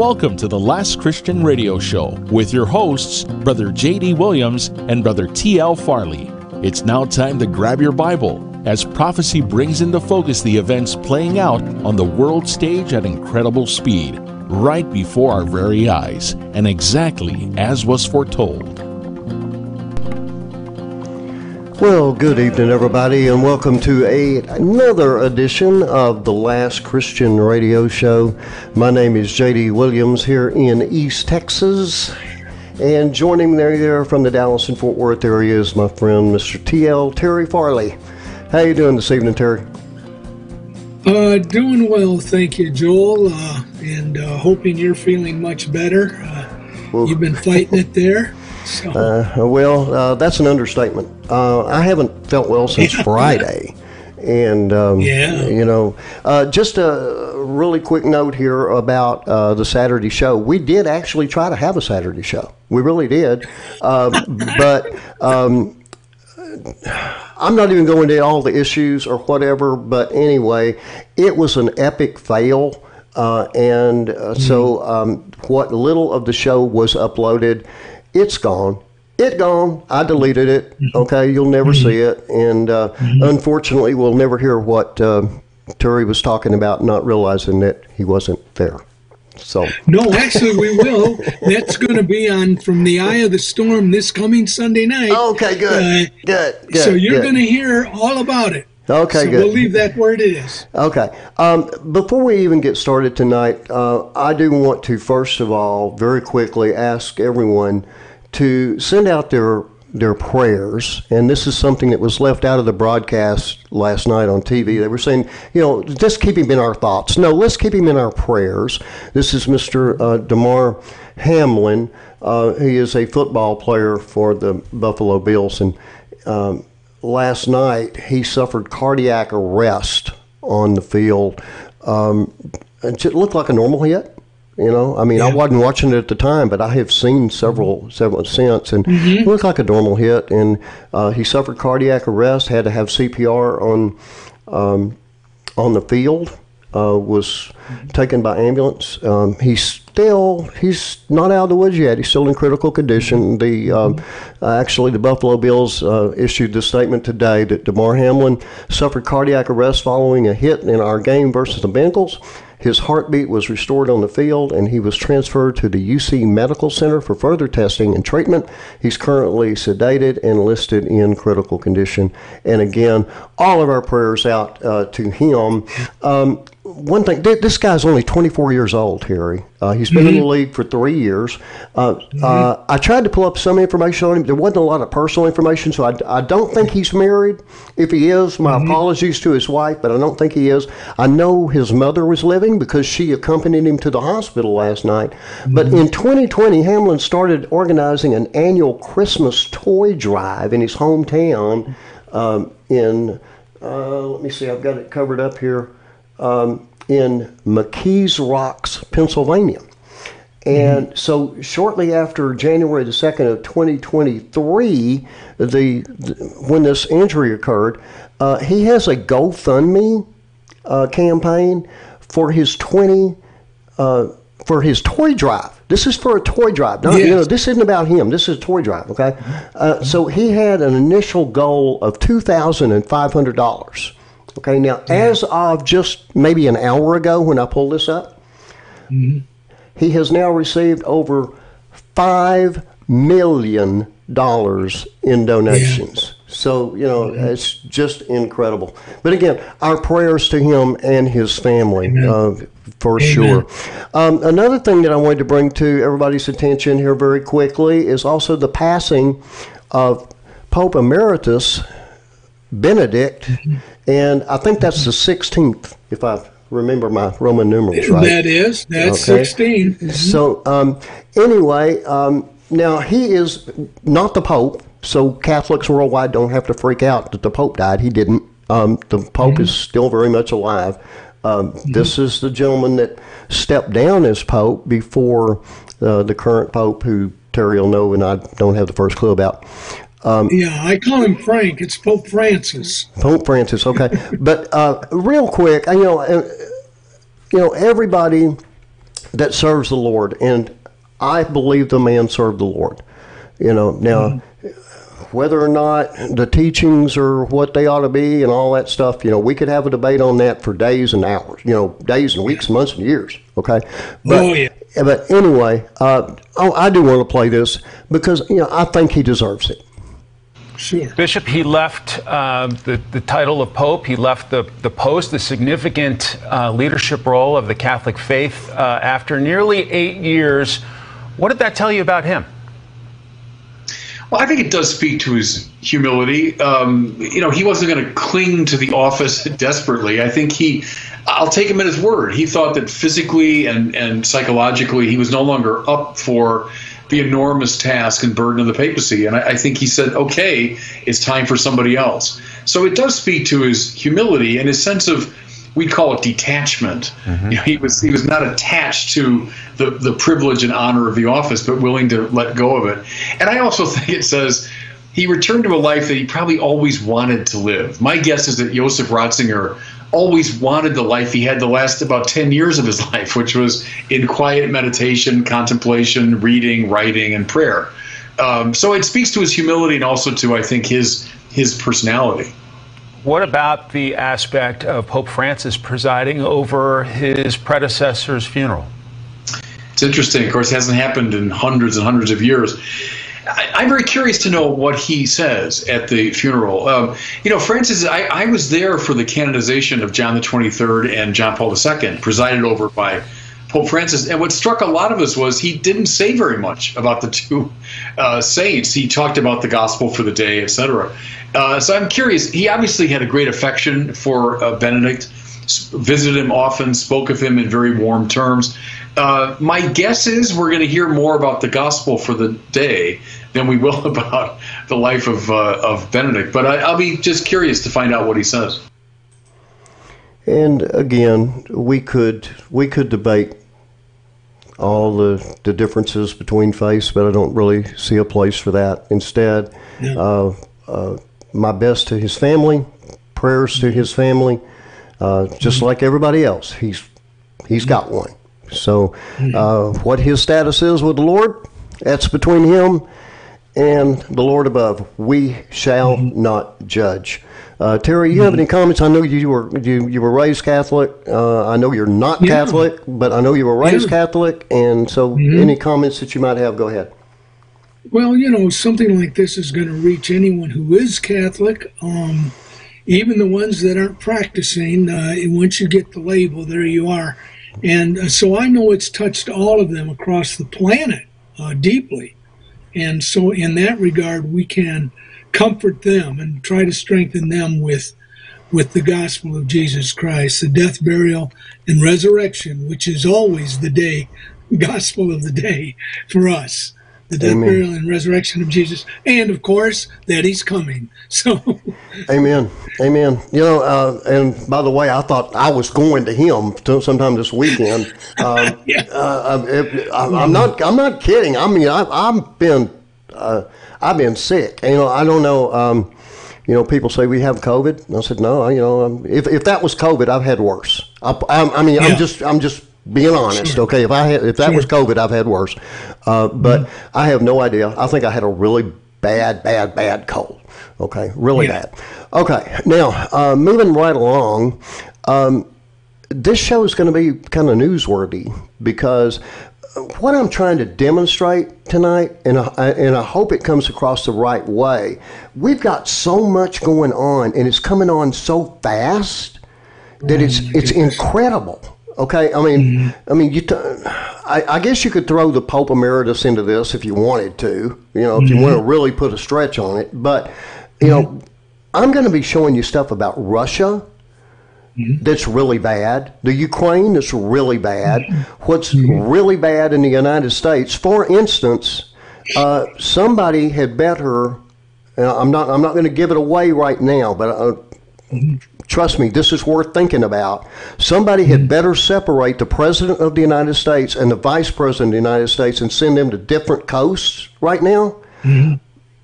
Welcome to the Last Christian Radio Show with your hosts, Brother J.D. Williams and Brother T.L. Farley. It's now time to grab your Bible as prophecy brings into focus the events playing out on the world stage at incredible speed, right before our very eyes, and exactly as was foretold. Well, good evening, everybody, and welcome to a, another edition of the Last Christian Radio Show. My name is J.D. Williams here in East Texas, and joining me there from the Dallas and Fort Worth area is my friend, Mr. T.L. Terry Farley. How you doing this evening, Terry? Uh, doing well, thank you, Joel, uh, and uh, hoping you're feeling much better. Uh, well, you've been fighting it there. So. Uh, well, uh, that's an understatement. Uh, I haven't felt well since Friday. And, um, yeah. you know, uh, just a really quick note here about uh, the Saturday show. We did actually try to have a Saturday show. We really did. Uh, but um, I'm not even going into all the issues or whatever. But anyway, it was an epic fail. Uh, and uh, so, mm-hmm. um, what little of the show was uploaded it's gone. It gone. I deleted it. Mm-hmm. Okay, you'll never mm-hmm. see it, and uh, mm-hmm. unfortunately, we'll never hear what uh, Terry was talking about, not realizing that he wasn't there. So no, actually, we will. That's going to be on from the eye of the storm this coming Sunday night. Okay, good, uh, good, good. So you're going to hear all about it. Okay, so good. We'll leave that where it is. Okay. Um, before we even get started tonight, uh, I do want to first of all very quickly ask everyone to send out their their prayers, and this is something that was left out of the broadcast last night on TV. They were saying, you know, just keep him in our thoughts. No, let's keep him in our prayers. This is Mr. Uh, Damar Hamlin. Uh, he is a football player for the Buffalo Bills, and um, last night he suffered cardiac arrest on the field. Um, it looked like a normal hit. You know, I mean, yeah. I wasn't watching it at the time, but I have seen several, several since, and mm-hmm. it looked like a normal hit. And uh, he suffered cardiac arrest, had to have CPR on um, on the field. Uh, was mm-hmm. taken by ambulance. Um, he's still he's not out of the woods yet. He's still in critical condition. The um, mm-hmm. uh, actually the Buffalo Bills uh, issued the statement today that Damar Hamlin suffered cardiac arrest following a hit in our game versus the Bengals. His heartbeat was restored on the field, and he was transferred to the UC Medical Center for further testing and treatment. He's currently sedated and listed in critical condition. And again, all of our prayers out uh, to him. Um, one thing, this guy's only 24 years old, Harry. Uh, he's been mm-hmm. in the mm-hmm. league for three years. Uh, mm-hmm. uh, I tried to pull up some information on him. There wasn't a lot of personal information, so I, I don't think he's married. If he is, my mm-hmm. apologies to his wife, but I don't think he is. I know his mother was living because she accompanied him to the hospital last night. But mm-hmm. in 2020, Hamlin started organizing an annual Christmas toy drive in his hometown um, in, uh, let me see, I've got it covered up here um, in McKees Rocks, Pennsylvania. And mm-hmm. so, shortly after January the second of 2023, the, the, when this injury occurred, uh, he has a GoFundMe uh, campaign for his 20 uh, for his toy drive. This is for a toy drive. Not, yes. you know, this isn't about him. This is a toy drive. Okay, uh, so he had an initial goal of two thousand and five hundred dollars. Okay, now yeah. as of just maybe an hour ago when I pulled this up, mm-hmm. he has now received over five million dollars in donations. Yeah. So, you know, mm-hmm. it's just incredible. But again, our prayers to him and his family, uh, for Amen. sure. Um, another thing that I wanted to bring to everybody's attention here very quickly is also the passing of Pope Emeritus Benedict, mm-hmm. And I think that's the 16th, if I remember my Roman numerals right. That is, that's okay. 16. Mm-hmm. So, um, anyway, um, now he is not the Pope, so Catholics worldwide don't have to freak out that the Pope died. He didn't. Um, the Pope mm-hmm. is still very much alive. Um, mm-hmm. This is the gentleman that stepped down as Pope before uh, the current Pope, who Terry will know and I don't have the first clue about. Um, yeah, I call him Frank. It's Pope Francis. Pope Francis. Okay, but uh, real quick, you know, uh, you know, everybody that serves the Lord, and I believe the man served the Lord. You know, now. Mm-hmm whether or not the teachings are what they ought to be and all that stuff, you know, we could have a debate on that for days and hours, you know, days and weeks, months and years. Okay. But, oh, yeah. But anyway, uh, oh, I do want to play this because, you know, I think he deserves it. Sure. Bishop, he left uh, the, the title of Pope. He left the, the post, the significant uh, leadership role of the Catholic faith uh, after nearly eight years. What did that tell you about him? Well, I think it does speak to his humility. Um, you know, he wasn't going to cling to the office desperately. I think he, I'll take him at his word. He thought that physically and, and psychologically he was no longer up for the enormous task and burden of the papacy. And I, I, think he said, okay, it's time for somebody else. So it does speak to his humility and his sense of, we call it detachment. Mm-hmm. You know, he was he was not attached to the, the privilege and honor of the office, but willing to let go of it. And I also think it says he returned to a life that he probably always wanted to live. My guess is that Joseph Ratzinger always wanted the life he had the last about 10 years of his life, which was in quiet meditation, contemplation, reading, writing, and prayer. Um, so it speaks to his humility and also to, I think, his his personality. What about the aspect of Pope Francis presiding over his predecessor's funeral? It's interesting. Of course, it hasn't happened in hundreds and hundreds of years. I, am very curious to know what he says at the funeral. Um, you know, Francis, I, I, was there for the canonization of John the 23rd and John Paul II, presided over by Pope Francis. And what struck a lot of us was he didn't say very much about the two uh, saints. He talked about the gospel for the day, etc. Uh, so I'm curious. He obviously had a great affection for uh, Benedict, visited him often, spoke of him in very warm terms. Uh, my guess is we're going to hear more about the gospel for the day than we will about the life of uh, of Benedict. But I, will be just curious to find out what he says. And again, we could we could debate all the, the differences between faiths, but I don't really see a place for that. Instead, yeah. uh, uh, my best to his family, prayers to his family, uh, just mm-hmm. like everybody else. He's he's got one. So, mm-hmm. uh, what his status is with the Lord, that's between him and the Lord above. We shall mm-hmm. not judge. Uh, Terry, you have any comments? I know you were you, you were raised Catholic. Uh, I know you're not yeah. Catholic, but I know you were raised yeah. Catholic, and so mm-hmm. any comments that you might have, go ahead. Well, you know, something like this is going to reach anyone who is Catholic, um, even the ones that aren't practicing. Uh, once you get the label, there you are. And uh, so I know it's touched all of them across the planet uh, deeply. And so, in that regard, we can comfort them and try to strengthen them with with the gospel of Jesus Christ, the death, burial, and resurrection, which is always the day, gospel of the day for us. The death, Amen. burial, and resurrection of Jesus, and of course that He's coming. So, Amen, Amen. You know, uh, and by the way, I thought I was going to Him sometime this weekend. Uh, yeah. Uh, I, am not. I'm not kidding. I mean, I, I've been uh, I've been sick. You know, I don't know. Um, you know, people say we have COVID. And I said no. You know, um, if if that was COVID, I've had worse. I, I, I mean, yeah. I'm just I'm just being honest. Okay, if I had if that was COVID, I've had worse. Uh, but mm-hmm. I have no idea. I think I had a really bad, bad, bad cold. Okay, really yeah. bad. Okay, now uh, moving right along. Um, this show is going to be kind of newsworthy because what I'm trying to demonstrate tonight, and I, and I hope it comes across the right way, we've got so much going on, and it's coming on so fast that it's mm, it's incredible. Okay, I mean, mm-hmm. I mean, you. T- I, I guess you could throw the Pope Emeritus into this if you wanted to. You know, if mm-hmm. you want to really put a stretch on it, but you mm-hmm. know, I'm going to be showing you stuff about Russia mm-hmm. that's really bad, the Ukraine that's really bad, mm-hmm. what's mm-hmm. really bad in the United States. For instance, uh, somebody had better. I'm not. I'm not going to give it away right now, but uh. Trust me, this is worth thinking about. Somebody had mm-hmm. better separate the president of the United States and the vice president of the United States and send them to different coasts right now, mm-hmm.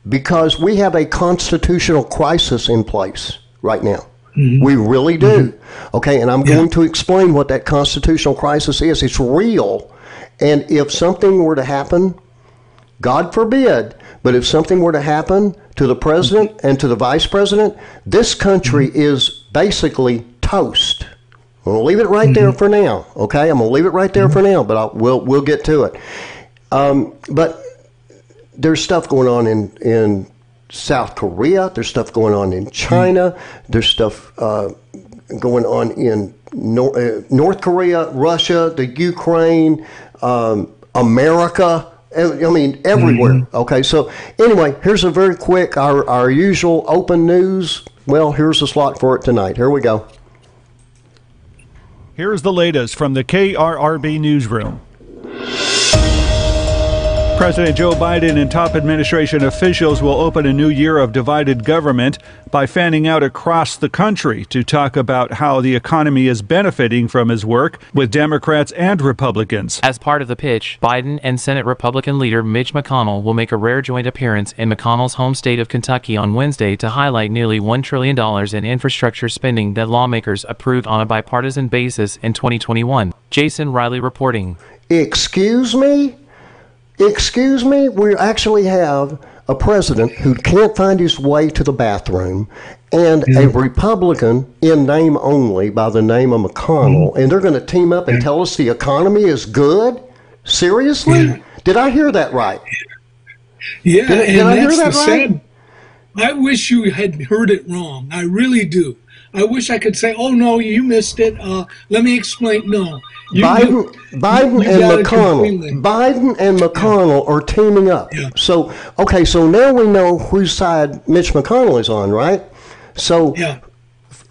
because we have a constitutional crisis in place right now. Mm-hmm. We really do. Mm-hmm. Okay, and I'm yeah. going to explain what that constitutional crisis is. It's real, And if something were to happen, God forbid, but if something were to happen to the president and to the vice president, this country is basically toast. I'm to leave it right there for now. Okay, I'm going to leave it right there for now, but I'll, we'll we'll get to it. Um, but there's stuff going on in in South Korea. There's stuff going on in China. There's stuff uh, going on in Nor- uh, North Korea, Russia, the Ukraine, um, America. I mean, everywhere. Okay, so anyway, here's a very quick, our, our usual open news. Well, here's the slot for it tonight. Here we go. Here's the latest from the KRRB Newsroom. President Joe Biden and top administration officials will open a new year of divided government by fanning out across the country to talk about how the economy is benefiting from his work with Democrats and Republicans. As part of the pitch, Biden and Senate Republican leader Mitch McConnell will make a rare joint appearance in McConnell's home state of Kentucky on Wednesday to highlight nearly $1 trillion in infrastructure spending that lawmakers approved on a bipartisan basis in 2021. Jason Riley reporting. Excuse me? Excuse me? We actually have a president who can't find his way to the bathroom and a mm-hmm. Republican in name only by the name of McConnell, mm-hmm. and they're going to team up and tell us the economy is good? Seriously? Yeah. Did I hear that right? Yeah, Did I- and did I hear that the right? sad. I wish you had heard it wrong. I really do. I wish I could say, "Oh no, you missed it." Uh, let me explain. No, you, Biden, you- Biden you and McConnell. Biden and McConnell are teaming up. Yeah. So okay, so now we know whose side Mitch McConnell is on, right? So Yeah,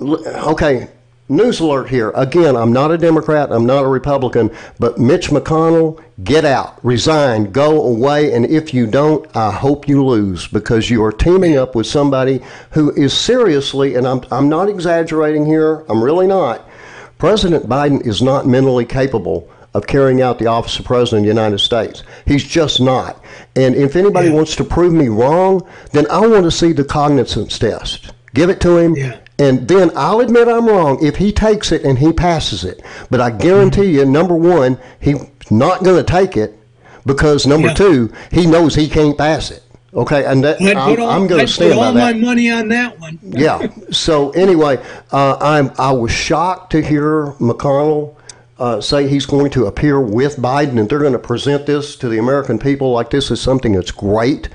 okay, news alert here. Again, I'm not a Democrat, I'm not a Republican, but Mitch McConnell, get out, resign, go away, and if you don't, I hope you lose because you are teaming up with somebody who is seriously, and I'm, I'm not exaggerating here, I'm really not. President Biden is not mentally capable of carrying out the office of President of the United States. He's just not. And if anybody Yeah. wants to prove me wrong, then I want to see the cognizance test. Give it to him. Yeah. And then I'll admit I'm wrong if he takes it and he passes it. But I guarantee you, number one, he's not going to take it because number Yeah. two, he knows he can't pass it. Okay, and that, I'm, all, I'm going to stand put by all that my money on that one. yeah. So anyway, uh, I'm I was shocked to hear McConnell uh, say he's going to appear with Biden, and they're going to present this to the American people like this is something that's great.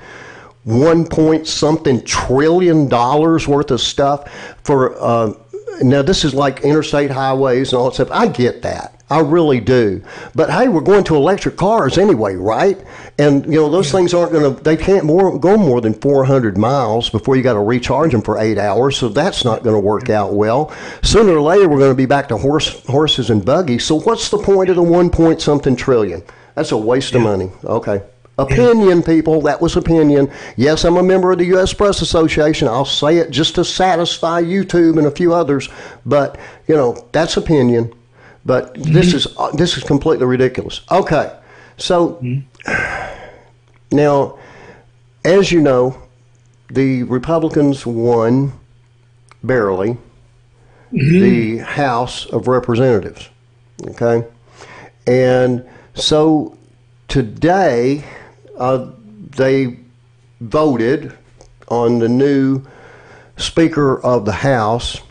One point something trillion dollars worth of stuff for. Uh, now this is like interstate highways and all that stuff. I get that. I really do. But hey, we're going to electric cars anyway, right? And you know those things aren't going to. They can't more, go more than 400 miles before you got to recharge them for eight hours. So that's not going to work out well. Sooner or later, we're going to be back to horse horses and buggies. So what's the point of the one point something trillion? That's a waste of money. Okay. Opinion, people. That was opinion. Yes, I'm a member of the U.S. Press Association. I'll say it just to satisfy YouTube and a few others. But you know, that's opinion. But mm-hmm. this is uh, this is completely ridiculous. Okay, so mm-hmm. now, as you know, the Republicans won barely mm-hmm. the House of Representatives. Okay, and so today uh, they voted on the new Speaker of the House,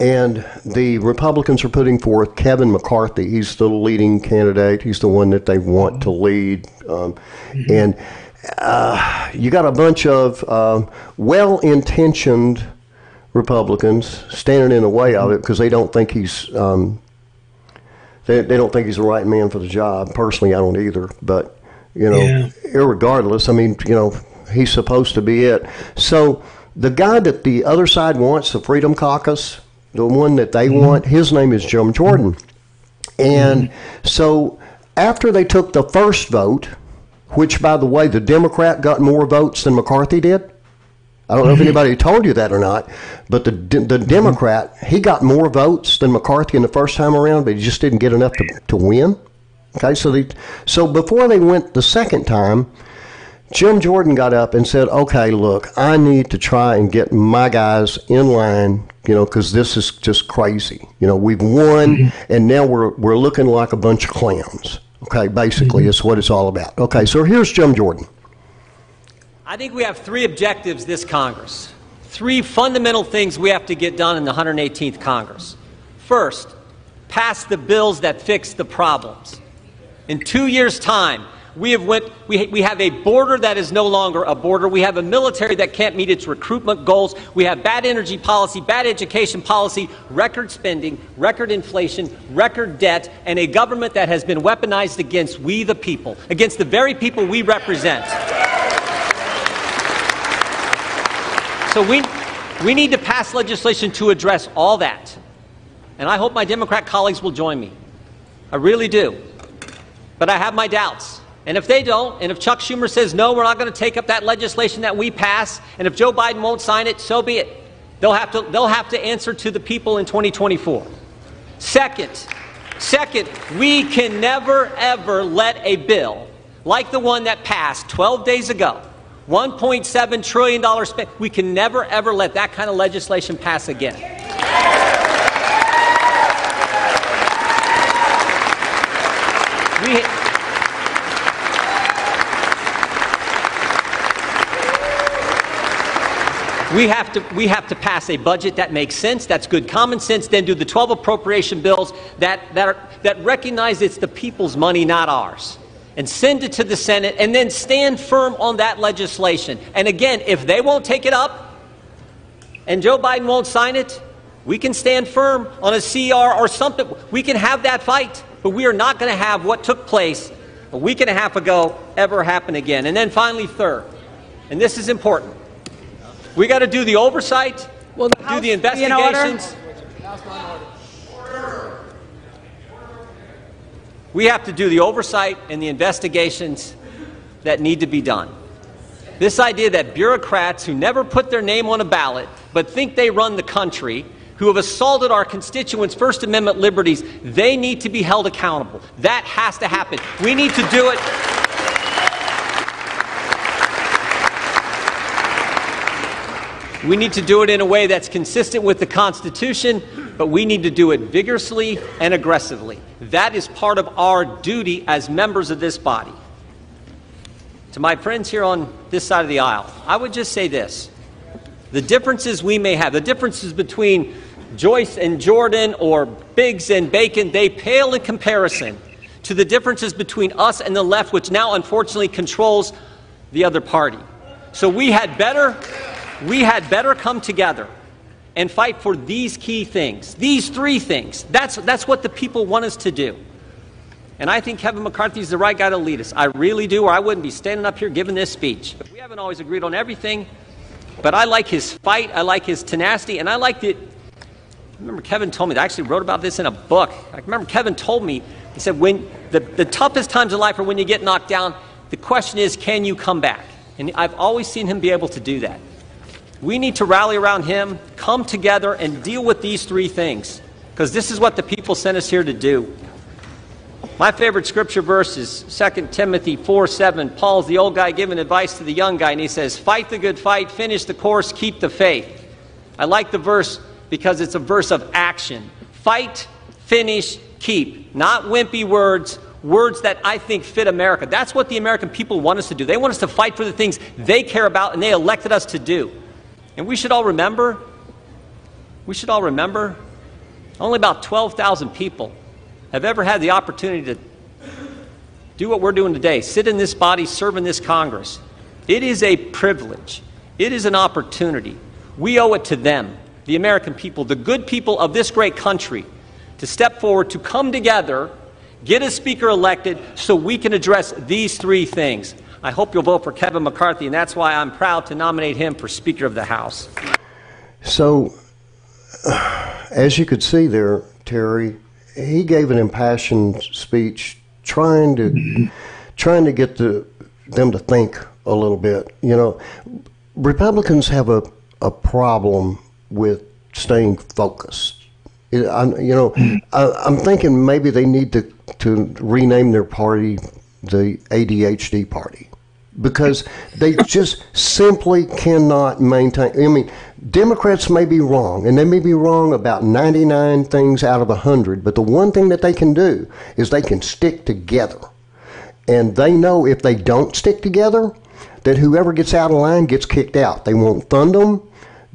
and the Republicans are putting forth Kevin McCarthy. He's the leading candidate. He's the one that they want to lead, um, and uh, you got a bunch of uh, well-intentioned Republicans standing in the way of it because they don't think he's um, they, they don't think he's the right man for the job. Personally, I don't either. But you know, Yeah. irregardless, I mean, you know, he's supposed to be it. So the guy that the other side wants, the Freedom Caucus, the one that they mm-hmm. want, his name is Jim Jordan. Mm-hmm. And so after they took the first vote, which by the way, the Democrat got more votes than McCarthy did. I don't know if mm-hmm. anybody told you that or not, but the the Democrat he got more votes than McCarthy in the first time around, but he just didn't get enough to, to win. Okay, so they so before they went the second time, Jim Jordan got up and said, "Okay, look, I need to try and get my guys in line, you know, because this is just crazy. You know, we've won, and now we're we're looking like a bunch of clowns." Okay, basically, mm-hmm. it's what it's all about. Okay, so here's Jim Jordan. I think we have three objectives this Congress. Three fundamental things we have to get done in the 118th Congress. First, pass the bills that fix the problems. In two years' time, we have, went, we, we have a border that is no longer a border. We have a military that can't meet its recruitment goals. We have bad energy policy, bad education policy, record spending, record inflation, record debt, and a government that has been weaponized against we the people, against the very people we represent. So we, we need to pass legislation to address all that. And I hope my Democrat colleagues will join me. I really do. But I have my doubts. And if they don't, and if Chuck Schumer says, no, we're not going to take up that legislation that we pass, and if Joe Biden won't sign it, so be it. They'll have to, they'll have to answer to the people in 2024. Second, second, we can never, ever let a bill like the one that passed 12 days ago, $1.7 trillion spent, we can never, ever let that kind of legislation pass again. We, We have, to, we have to pass a budget that makes sense, that's good common sense, then do the 12 appropriation bills that, that, are, that recognize it's the people's money, not ours. And send it to the Senate and then stand firm on that legislation. And again, if they won't take it up and Joe Biden won't sign it, we can stand firm on a CR or something. We can have that fight, but we are not going to have what took place a week and a half ago ever happen again. And then finally, third, and this is important we got to do the oversight, well, the do the investigations. We have to do the oversight and the investigations that need to be done. This idea that bureaucrats who never put their name on a ballot but think they run the country, who have assaulted our constituents' First Amendment liberties, they need to be held accountable. That has to happen. We need to do it We need to do it in a way that's consistent with the Constitution, but we need to do it vigorously and aggressively. That is part of our duty as members of this body. To my friends here on this side of the aisle, I would just say this. The differences we may have, the differences between Joyce and Jordan or Biggs and Bacon, they pale in comparison to the differences between us and the left, which now unfortunately controls the other party. So we had better we had better come together and fight for these key things, these three things. That's, that's what the people want us to do. And I think Kevin McCarthy is the right guy to lead us. I really do, or I wouldn't be standing up here giving this speech. We haven't always agreed on everything, but I like his fight, I like his tenacity, and I like the. I remember Kevin told me, I actually wrote about this in a book. I remember Kevin told me, he said, when the, the toughest times in life are when you get knocked down, the question is, can you come back? And I've always seen him be able to do that. We need to rally around him, come together, and deal with these three things because this is what the people sent us here to do. My favorite scripture verse is 2 Timothy 4 7. Paul's the old guy giving advice to the young guy, and he says, Fight the good fight, finish the course, keep the faith. I like the verse because it's a verse of action. Fight, finish, keep. Not wimpy words, words that I think fit America. That's what the American people want us to do. They want us to fight for the things they care about and they elected us to do. And we should all remember, we should all remember, only about 12,000 people have ever had the opportunity to do what we're doing today sit in this body, serve in this Congress. It is a privilege, it is an opportunity. We owe it to them, the American people, the good people of this great country, to step forward, to come together, get a speaker elected so we can address these three things I hope you'll vote for Kevin McCarthy, and that's why I'm proud to nominate him for Speaker of the House. So, as you could see there, Terry, he gave an impassioned speech trying to trying to get the, them to think a little bit. You know, Republicans have a, a problem with staying focused. I, you know, I, am thinking maybe they need to, to rename their party the ADHD party because they just simply cannot maintain. I mean, Democrats may be wrong, and they may be wrong about 99 things out of 100, but the one thing that they can do is they can stick together. and they know if they don't stick together, that whoever gets out of line gets kicked out. They won't fund them,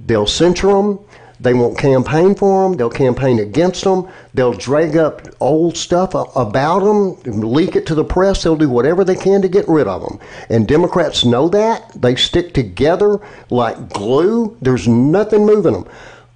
they'll censure them, they won't campaign for them. They'll campaign against them. They'll drag up old stuff about them, leak it to the press. They'll do whatever they can to get rid of them. And Democrats know that. They stick together like glue. There's nothing moving them.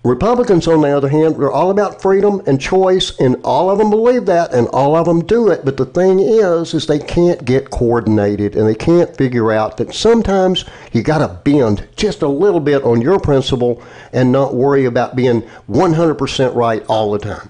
Republicans, on the other hand, are all about freedom and choice, and all of them believe that, and all of them do it. But the thing is, is they can't get coordinated, and they can't figure out that sometimes you got to bend just a little bit on your principle and not worry about being 100% right all the time.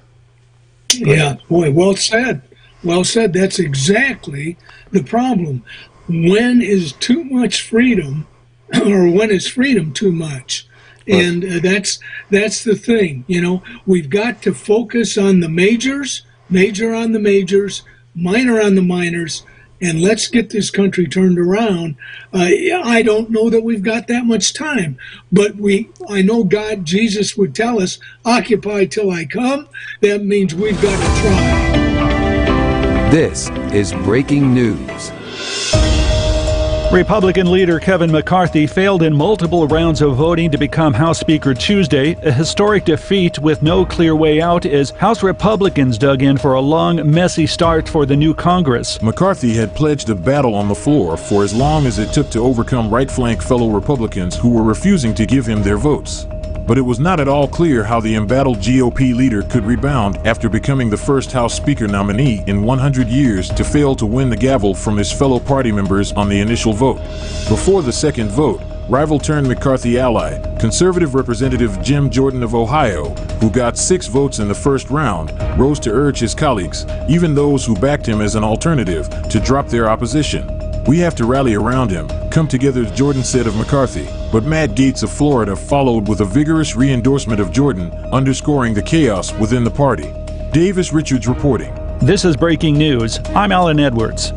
Yeah, boy, well said. Well said. That's exactly the problem. When is too much freedom, or when is freedom too much? And uh, that's that's the thing you know? We've got to focus on the majors major on the majors minor on the minors and let's get this country turned around. Uh, i don't know that we've got that much time but we i know god jesus would tell us occupy till i come. That means we've got to try. This is breaking news Republican leader Kevin McCarthy failed in multiple rounds of voting to become House Speaker Tuesday, a historic defeat with no clear way out as House Republicans dug in for a long, messy start for the new Congress. McCarthy had pledged a battle on the floor for as long as it took to overcome right flank fellow Republicans who were refusing to give him their votes but it was not at all clear how the embattled GOP leader could rebound after becoming the first House Speaker nominee in 100 years to fail to win the gavel from his fellow party members on the initial vote. Before the second vote, rival turned McCarthy ally, conservative Representative Jim Jordan of Ohio, who got six votes in the first round, rose to urge his colleagues, even those who backed him as an alternative, to drop their opposition. We have to rally around him, come together, Jordan said of McCarthy. But Matt Gaetz of Florida followed with a vigorous re endorsement of Jordan, underscoring the chaos within the party. Davis Richards reporting. This is breaking news. I'm Alan Edwards.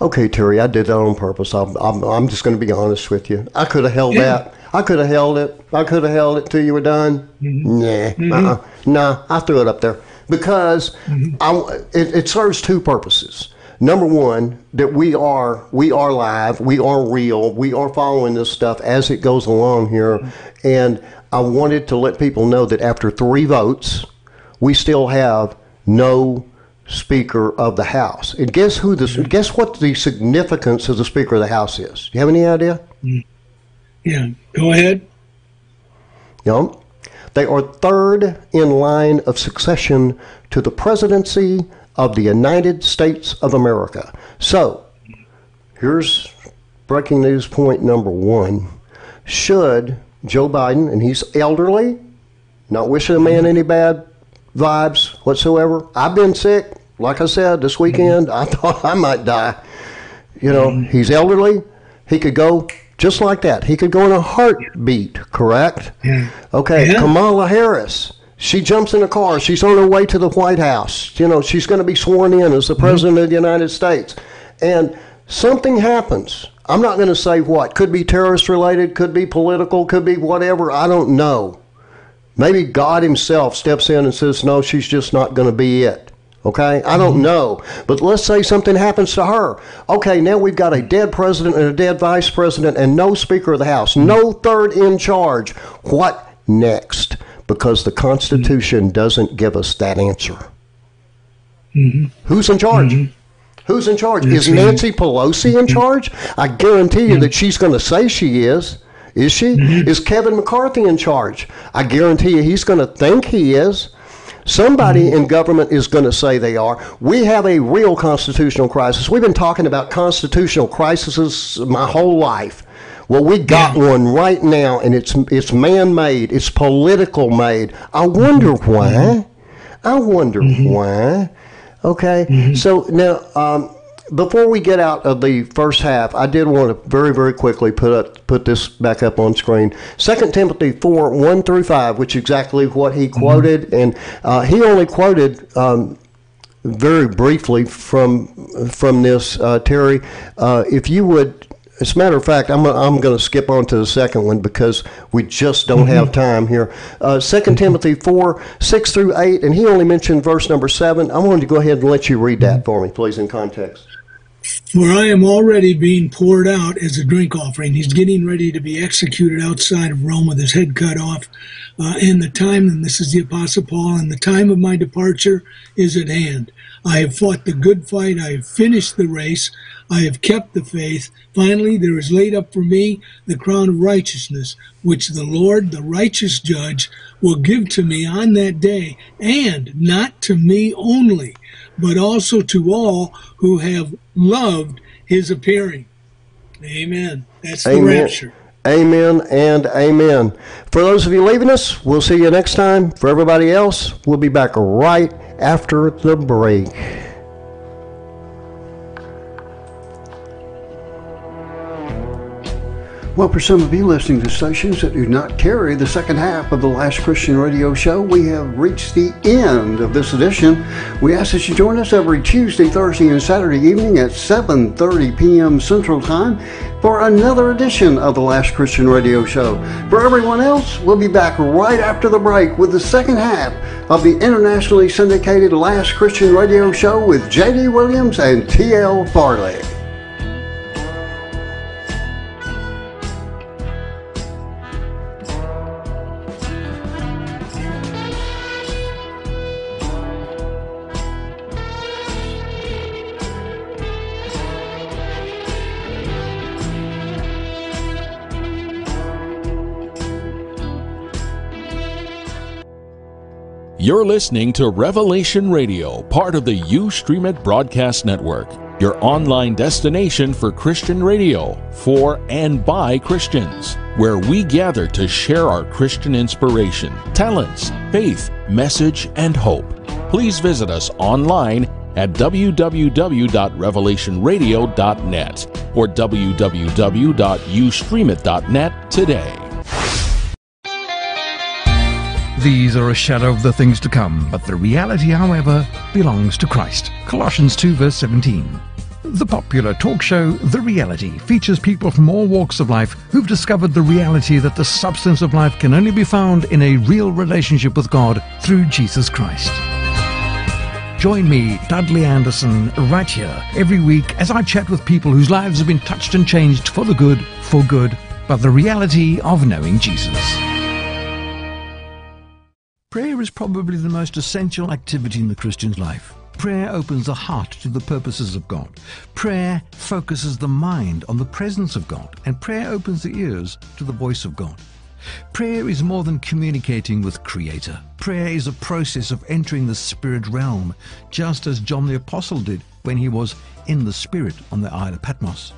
Okay, Terry, I did that on purpose. I'm, I'm, I'm just going to be honest with you. I could have held yeah. that. I could have held it. I could have held it till you were done. Mm-hmm. Nah, mm-hmm. uh-uh. nah, I threw it up there because mm-hmm. I, it, it serves two purposes number one that we are we are live we are real we are following this stuff as it goes along here. And i wanted to let people know that after three votes we still have no speaker of the house. And guess who this guess what the significance of the speaker of the house is? Do you have any idea? Yeah go ahead. No they are third in line of succession to the presidency of the United States of America. So, here's breaking news point number one. Should Joe Biden, and he's elderly, not wishing the man any bad vibes whatsoever. I've been sick, like I said, this weekend. I thought I might die. You know, he's elderly. He could go just like that. He could go in a heartbeat, correct? Okay, yeah. Kamala Harris. She jumps in a car. She's on her way to the White House. You know, she's going to be sworn in as the mm-hmm. President mm-hmm. of the United States. And something happens. I'm not going to say what. Could be terrorist related, could be political, could be whatever. I don't know. Maybe God Himself steps in and says, no, she's just not going to be it. Okay, I don't mm-hmm. know, but let's say something happens to her. Okay, now we've got a dead president and a dead vice president and no Speaker of the House, no third in charge. What next? Because the Constitution mm-hmm. doesn't give us that answer. Mm-hmm. Who's in charge? Mm-hmm. Who's in charge? Is Nancy Pelosi in mm-hmm. charge? I guarantee you that she's going to say she is. Is she? Is Kevin McCarthy in charge? I guarantee you he's going to think he is. Somebody mm-hmm. in government is going to say they are. We have a real constitutional crisis. We've been talking about constitutional crises my whole life. Well, we got yeah. one right now, and it's it's man-made. It's political made. I wonder mm-hmm. why. I wonder mm-hmm. why. Okay, mm-hmm. so now um, before we get out of the first half, I did want to very, very quickly put up, put this back up on screen. Second Timothy four one through five, which is exactly what he mm-hmm. quoted, mm-hmm. and uh, he only quoted. Um, very briefly from from this, uh, Terry, uh, if you would as a matter of fact, I'm, I'm going to skip on to the second one because we just don't have time here. Uh, 2 Timothy 4, 6 through 8, and he only mentioned verse number 7. I wanted to go ahead and let you read that for me, please, in context. For I am already being poured out as a drink offering. He's getting ready to be executed outside of Rome with his head cut off. Uh, and the time, and this is the Apostle Paul, and the time of my departure is at hand. I have fought the good fight. I have finished the race. I have kept the faith. Finally, there is laid up for me the crown of righteousness, which the Lord, the righteous judge, will give to me on that day, and not to me only, but also to all who have loved his appearing. Amen. That's the Amen. rapture. Amen and amen. For those of you leaving us, we'll see you next time. For everybody else, we'll be back right after the break. Well, for some of you listening to stations that do not carry the second half of the Last Christian Radio Show, we have reached the end of this edition. We ask that you join us every Tuesday, Thursday, and Saturday evening at 7:30 p.m. Central Time for another edition of the Last Christian Radio Show. For everyone else, we'll be back right after the break with the second half of the internationally syndicated Last Christian Radio Show with J.D. Williams and T.L. Farley. You're listening to Revelation Radio, part of the You Stream It Broadcast Network, your online destination for Christian radio for and by Christians, where we gather to share our Christian inspiration, talents, faith, message, and hope. Please visit us online at www.revelationradio.net or www.ustreamit.net today. These are a shadow of the things to come, but the reality, however, belongs to Christ. Colossians 2 verse 17. The popular talk show The Reality features people from all walks of life who've discovered the reality that the substance of life can only be found in a real relationship with God through Jesus Christ. Join me, Dudley Anderson, right here every week as I chat with people whose lives have been touched and changed for the good, for good, by the reality of knowing Jesus. Prayer is probably the most essential activity in the Christian's life. Prayer opens the heart to the purposes of God. Prayer focuses the mind on the presence of God, and prayer opens the ears to the voice of God. Prayer is more than communicating with Creator. Prayer is a process of entering the spirit realm, just as John the Apostle did when he was in the spirit on the Isle of Patmos.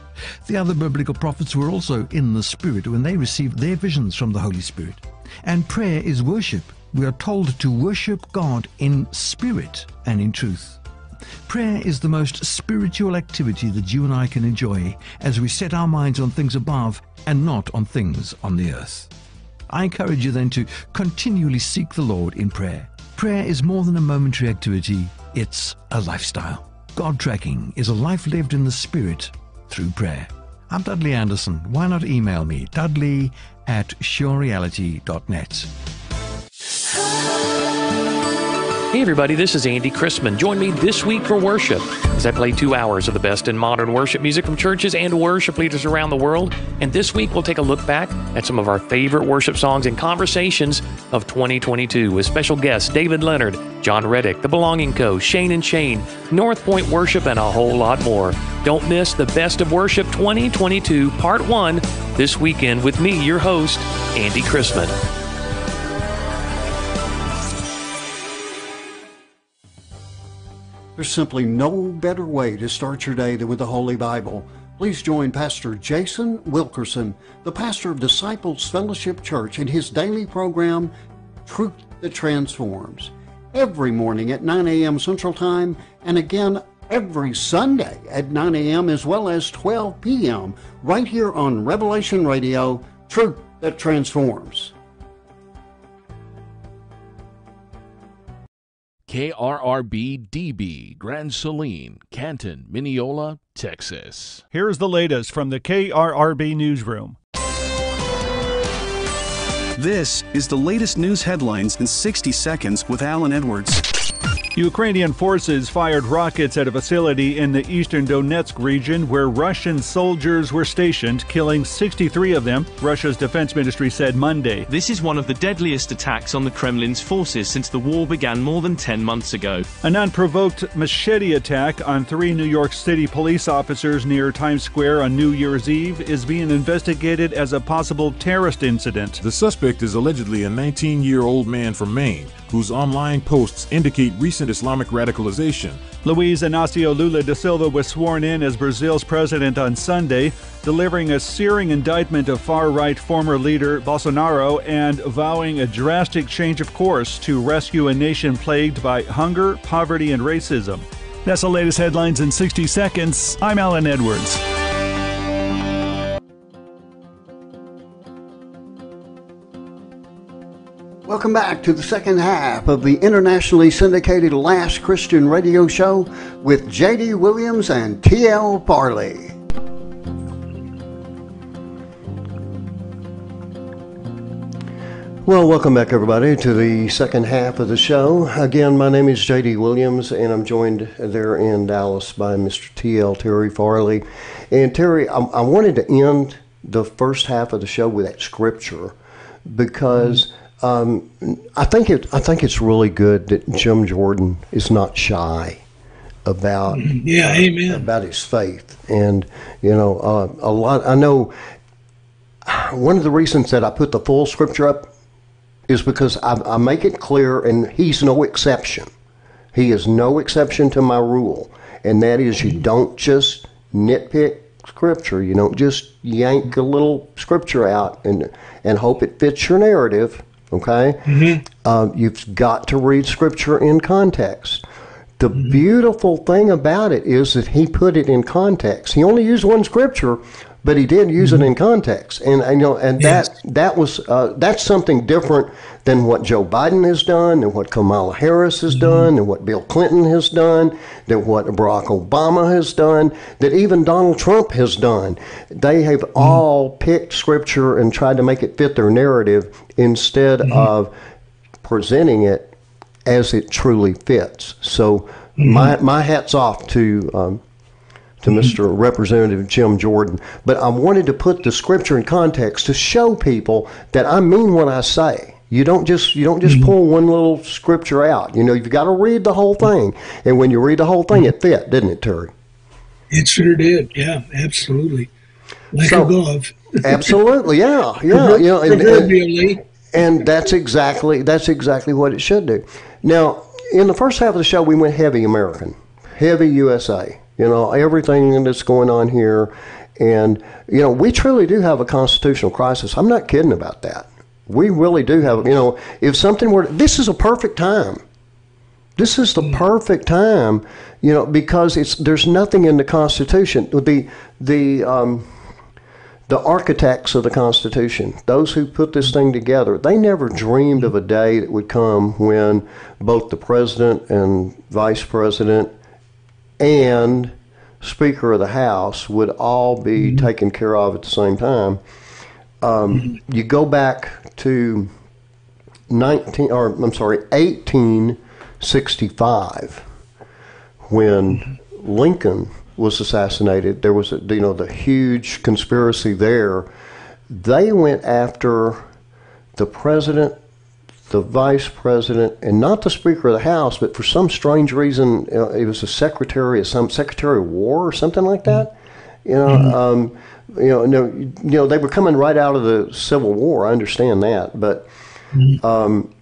The other biblical prophets were also in the spirit when they received their visions from the Holy Spirit. And prayer is worship. We are told to worship God in spirit and in truth. Prayer is the most spiritual activity that you and I can enjoy as we set our minds on things above and not on things on the earth. I encourage you then to continually seek the Lord in prayer. Prayer is more than a momentary activity, it's a lifestyle. God tracking is a life lived in the Spirit through prayer. I'm Dudley Anderson. Why not email me, dudley at surereality.net. Hey everybody, this is Andy Chrisman. Join me this week for worship as I play two hours of the best in modern worship music from churches and worship leaders around the world. And this week we'll take a look back at some of our favorite worship songs and conversations of 2022 with special guests David Leonard, John Reddick, The Belonging Co., Shane and Shane, North Point Worship, and a whole lot more. Don't miss the Best of Worship 2022 Part 1 this weekend with me, your host, Andy Chrisman. There's simply no better way to start your day than with the Holy Bible. Please join Pastor Jason Wilkerson, the pastor of Disciples Fellowship Church, in his daily program, Truth That Transforms, every morning at 9 a.m. Central Time, and again every Sunday at 9 a.m. as well as 12 p.m. right here on Revelation Radio, Truth That Transforms. KRRB DB, Grand Saline, Canton, Mineola, Texas. Here's the latest from the KRRB Newsroom. This is the latest news headlines in 60 seconds with Alan Edwards. Ukrainian forces fired rockets at a facility in the eastern Donetsk region where Russian soldiers were stationed, killing 63 of them, Russia's defense ministry said Monday. This is one of the deadliest attacks on the Kremlin's forces since the war began more than 10 months ago. An unprovoked machete attack on three New York City police officers near Times Square on New Year's Eve is being investigated as a possible terrorist incident. The suspect is allegedly a 19 year old man from Maine whose online posts indicate recent Islamic radicalization. Luiz Inácio Lula da Silva was sworn in as Brazil's president on Sunday, delivering a searing indictment of far right former leader Bolsonaro and vowing a drastic change of course to rescue a nation plagued by hunger, poverty, and racism. That's the latest headlines in 60 seconds. I'm Alan Edwards. Welcome back to the second half of the internationally syndicated Last Christian Radio Show with J.D. Williams and T.L. Farley. Well, welcome back, everybody, to the second half of the show. Again, my name is J.D. Williams, and I'm joined there in Dallas by Mr. T.L. Terry Farley. And Terry, I, I wanted to end the first half of the show with that scripture because um, I think it. I think it's really good that Jim Jordan is not shy about yeah, amen. about his faith, and you know, uh, a lot. I know one of the reasons that I put the full scripture up is because I, I make it clear, and he's no exception. He is no exception to my rule, and that is you don't just nitpick scripture. You don't just yank a little scripture out and and hope it fits your narrative. Okay, mm-hmm. uh, you've got to read scripture in context. The beautiful thing about it is that he put it in context. He only used one scripture, but he did use it in mm-hmm. context, and, and you know, and Yes. that that was uh, that's something different than what Joe Biden has done, and what Kamala Harris has mm-hmm. done, and what Bill Clinton has done, than what Barack Obama has done, that even Donald Trump has done. They have mm-hmm. all picked scripture and tried to make it fit their narrative instead of presenting it as it truly fits. So my my hats off to um, to mm-hmm. Mr. Representative Jim Jordan. But I wanted to put the scripture in context to show people that I mean what I say. You don't just you don't just mm-hmm. pull one little scripture out. You know, you've got to read the whole thing. And when you read the whole thing, it mm-hmm. fit, didn't it, Terry? It sure did. Yeah, absolutely. Like So- a glove. Absolutely, yeah, yeah, you know, and, and, and that's exactly that's exactly what it should do. Now, in the first half of the show, we went heavy American, heavy USA. You know, everything that's going on here, and you know, we truly do have a constitutional crisis. I'm not kidding about that. We really do have. You know, if something were, this is a perfect time. This is the perfect time, you know, because it's there's nothing in the Constitution. The the um, the architects of the Constitution, those who put this thing together, they never dreamed of a day that would come when both the president and vice president and Speaker of the House would all be mm-hmm. taken care of at the same time. Um, mm-hmm. you go back to 19, or I'm sorry, 1865, when mm-hmm. Lincoln was assassinated. There was, a, you know, the huge conspiracy there. They went after the president, the vice president, and not the Speaker of the House, but for some strange reason, it was a secretary of some Secretary of War or something like that. You know, um, you know, no, you know, they were coming right out of the Civil War. I understand that, but um, the, you know,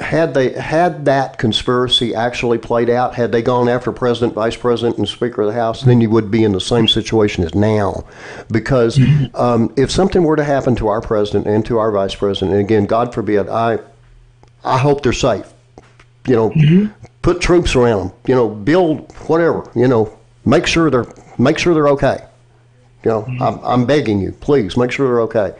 had they had that conspiracy actually played out, had they gone after president, vice president, and speaker of the house, then you would be in the same situation as now. Because um, if something were to happen to our president and to our vice president, and again, God forbid, I I hope they're safe. You know, put troops around them. You know, build whatever. You know, make sure they're make sure they're okay. You know, I'm, I'm begging you, please make sure they're okay,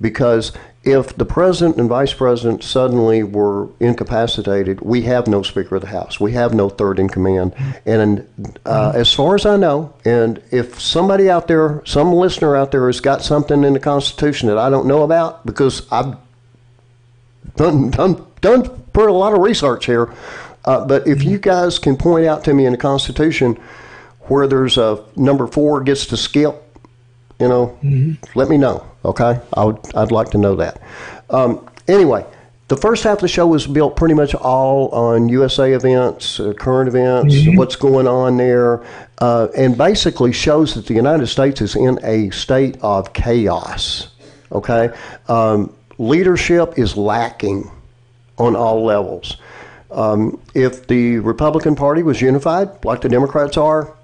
because if the president and vice president suddenly were incapacitated, we have no Speaker of the House. We have no third in command. And uh, as far as I know, and if somebody out there, some listener out there has got something in the Constitution that I don't know about, because I've done, done, done put a lot of research here, uh, but if you guys can point out to me in the Constitution where there's a number four gets to skip, you know, let me know. Okay, I would, I'd like to know that. Um, anyway, the first half of the show was built pretty much all on USA events, uh, current events, what's going on there, uh, and basically shows that the United States is in a state of chaos. Okay, um, leadership is lacking on all levels. Um, if the Republican Party was unified, like the Democrats are,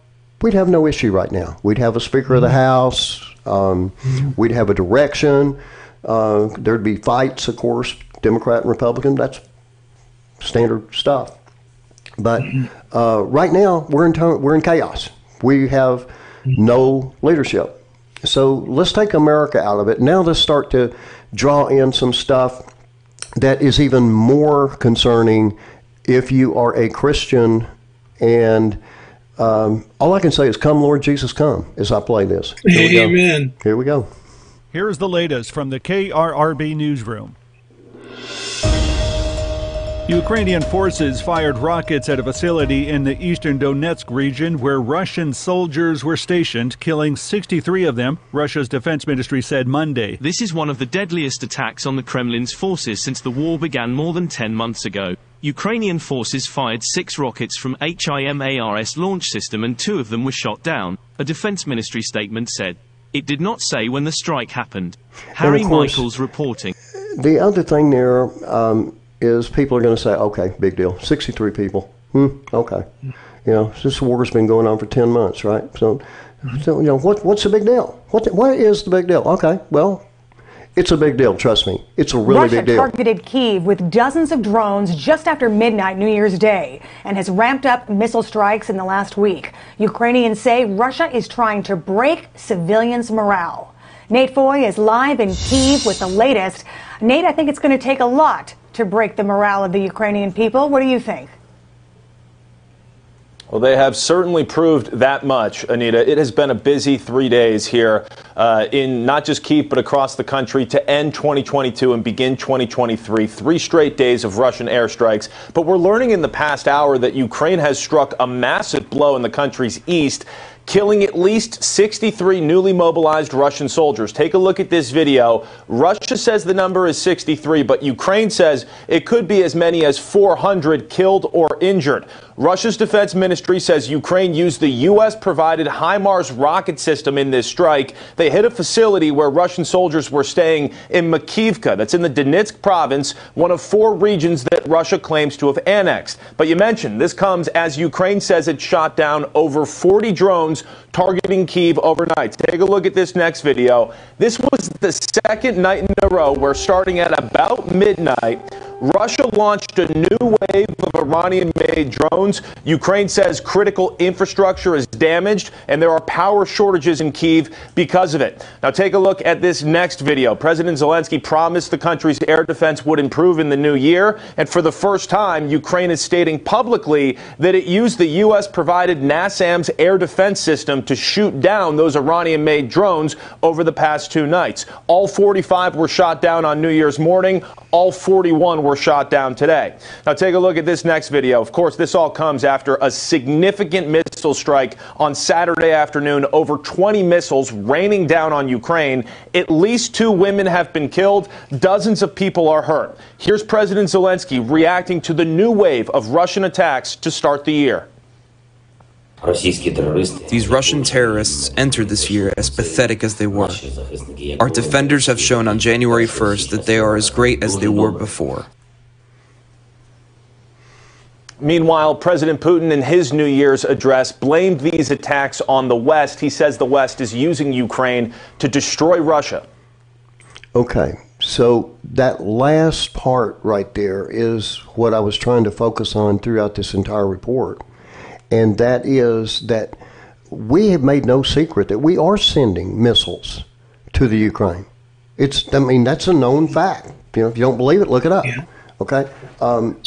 we'd have no issue right now. We'd have a Speaker of the House. Um, We'd have a direction. Uh, there'd be fights, of course, Democrat and Republican. That's standard stuff. But uh, right now, we're in to- we're in chaos. We have no leadership. So let's take America out of it. Now let's start to draw in some stuff that is even more concerning if you are a Christian. And um, all I can say is, "Come, Lord Jesus, come!" As I play this. Here we go. Amen. Here we go. Here's the latest from the KRRB newsroom. Ukrainian forces fired rockets at a facility in the eastern Donetsk region where Russian soldiers were stationed, killing 63 of them, Russia's defense ministry said Monday. This is one of the deadliest attacks on the Kremlin's forces since the war began more than 10 months ago. Ukrainian forces fired six rockets from HIMARS launch system and two of them were shot down, a defense ministry statement said. It did not say when the strike happened. Harry course- Michaels reporting. The other thing there um, is people are going to say, "Okay, big deal. Sixty-three people. Hmm, okay. You know, this war's been going on for ten months, right? So, so you know, what what's the big deal? What what is the big deal? Okay, well, it's a big deal. Trust me, it's a really Russia big deal. Russia targeted Kiev with dozens of drones just after midnight New Year's Day and has ramped up missile strikes in the last week. Ukrainians say Russia is trying to break civilians' morale. Nate Foy is live in Kiev with the latest. Nate, I think it's going to take a lot to break the morale of the Ukrainian people. What do you think? Well, they have certainly proved that much, Anita. It has been a busy three days here uh, in not just Kiev, but across the country to end 2022 and begin 2023. Three straight days of Russian airstrikes. But we're learning in the past hour that Ukraine has struck a massive blow in the country's east killing at least 63 newly mobilized Russian soldiers. Take a look at this video. Russia says the number is 63, but Ukraine says it could be as many as 400 killed or injured. Russia's defense ministry says Ukraine used the U.S. provided HIMARS rocket system in this strike. They hit a facility where Russian soldiers were staying in Makivka, that's in the Donetsk province, one of four regions that Russia claims to have annexed. But you mentioned this comes as Ukraine says it shot down over 40 drones targeting Kiev overnight. Take a look at this next video. This was the second night in a row where starting at about midnight, Russia launched a new wave of Iranian made drones. Ukraine says critical infrastructure is damaged and there are power shortages in Kiev because of it. Now, take a look at this next video. President Zelensky promised the country's air defense would improve in the new year. And for the first time, Ukraine is stating publicly that it used the U.S. provided NASAMS air defense system to shoot down those Iranian made drones over the past two nights. All 45 were shot down on New Year's morning. All 41 were shot down today. Now, take a look at this next video. Of course, this all comes after a significant missile strike on Saturday afternoon. Over 20 missiles raining down on Ukraine. At least two women have been killed. Dozens of people are hurt. Here's President Zelensky reacting to the new wave of Russian attacks to start the year. These Russian terrorists entered this year as pathetic as they were. Our defenders have shown on January 1st that they are as great as they were before. Meanwhile, President Putin, in his New Year's address, blamed these attacks on the West. He says the West is using Ukraine to destroy Russia. Okay, so that last part right there is what I was trying to focus on throughout this entire report. And that is that we have made no secret that we are sending missiles to the Ukraine. It's I mean that's a known fact. You know, if you don't believe it, look it up. Okay, um,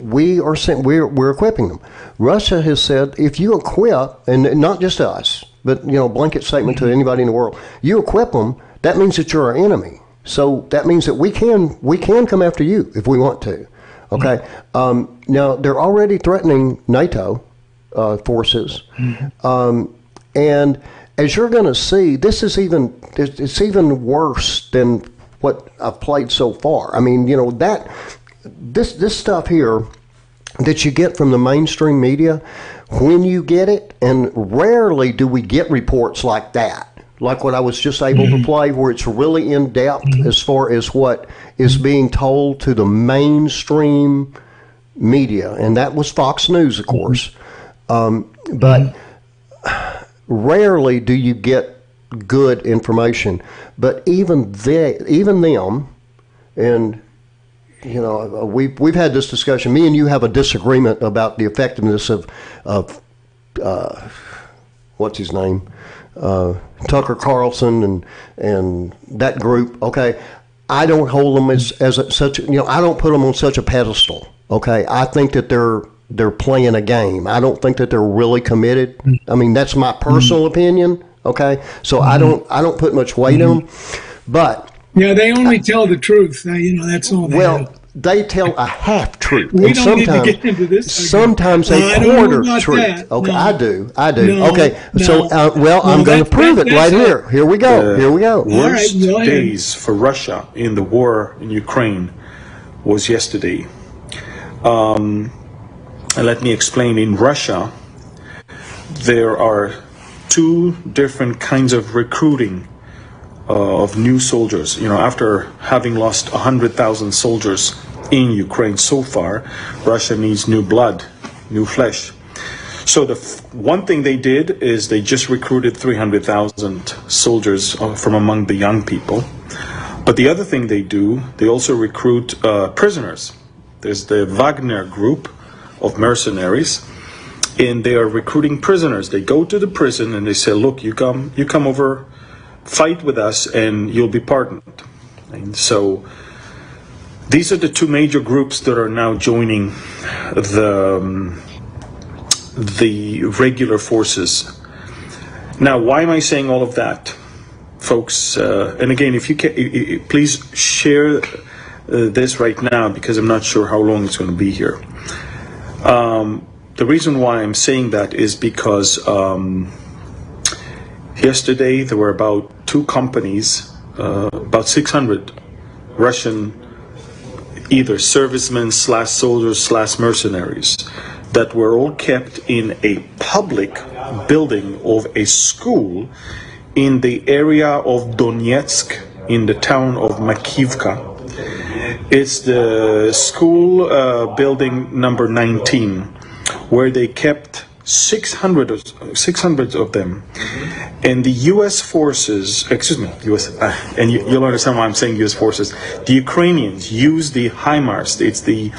we are sent, we're we're equipping them. Russia has said if you equip, and not just us, but you know, blanket statement to anybody in the world, you equip them. That means that you're our enemy. So that means that we can we can come after you if we want to. Okay. Um, now they're already threatening NATO uh, forces, mm-hmm. um, and as you're going to see, this is even it's it's even worse than what I've played so far. I mean, you know that this this stuff here that you get from the mainstream media when you get it, and rarely do we get reports like that. Like what I was just able to mm-hmm. play, where it's really in depth mm-hmm. as far as what is being told to the mainstream media, and that was Fox News, of course. Um, but rarely do you get good information. But even they, even them, and you know, we've we've had this discussion. Me and you have a disagreement about the effectiveness of of uh, what's his name, uh, Tucker Carlson, and and that group. Okay, I don't hold them as as a, such. You know, I don't put them on such a pedestal. Okay, I think that they're they're playing a game. I don't think that they're really committed. I mean, that's my personal opinion. Okay, so I don't I don't put much weight in them, but Yeah, they only tell the truth. You know, that's all. They well, do. they tell a half truth. We and don't need to sometimes, get into this again. Sometimes No, a I quarter truth. that. Okay, No. I do. I do. No, okay, so uh, well, No, I'm going to prove that- it right that's here. Here we go. The Here we go. Worst days for Russia in the war in Ukraine was yesterday. Um, and let me explain. In Russia, there are two different kinds of recruiting uh, of new soldiers. You know, after having lost 100,000 soldiers in Ukraine so far, Russia needs new blood, new flesh. So the one thing they did is they just recruited 300,000 soldiers uh, from among the young people. But the other thing they do, they also recruit uh, prisoners. There's the Wagner group of mercenaries, and they are recruiting prisoners. They go to the prison and they say, "Look, you come, you come over, fight with us, and you'll be pardoned." And so these are the two major groups that are now joining the um, the regular forces. Now, why am I saying all of that, folks? Uh, and again, if you can, please share uh, this right now because I'm not sure how long it's going to be here. Um, the reason why I'm saying that is because um, yesterday there were about two companies, uh, about 600 Russian either servicemen slash soldiers slash mercenaries that were all kept in a public building of a school in the area of Donetsk in the town of Makivka. It's the school uh, building number 19 where they kept 600 of, 600 of them. And the U.S. forces, excuse me, U.S. Uh, and you, you'll understand why I'm saying U.S. forces. The Ukrainians used the HIMARS. It's the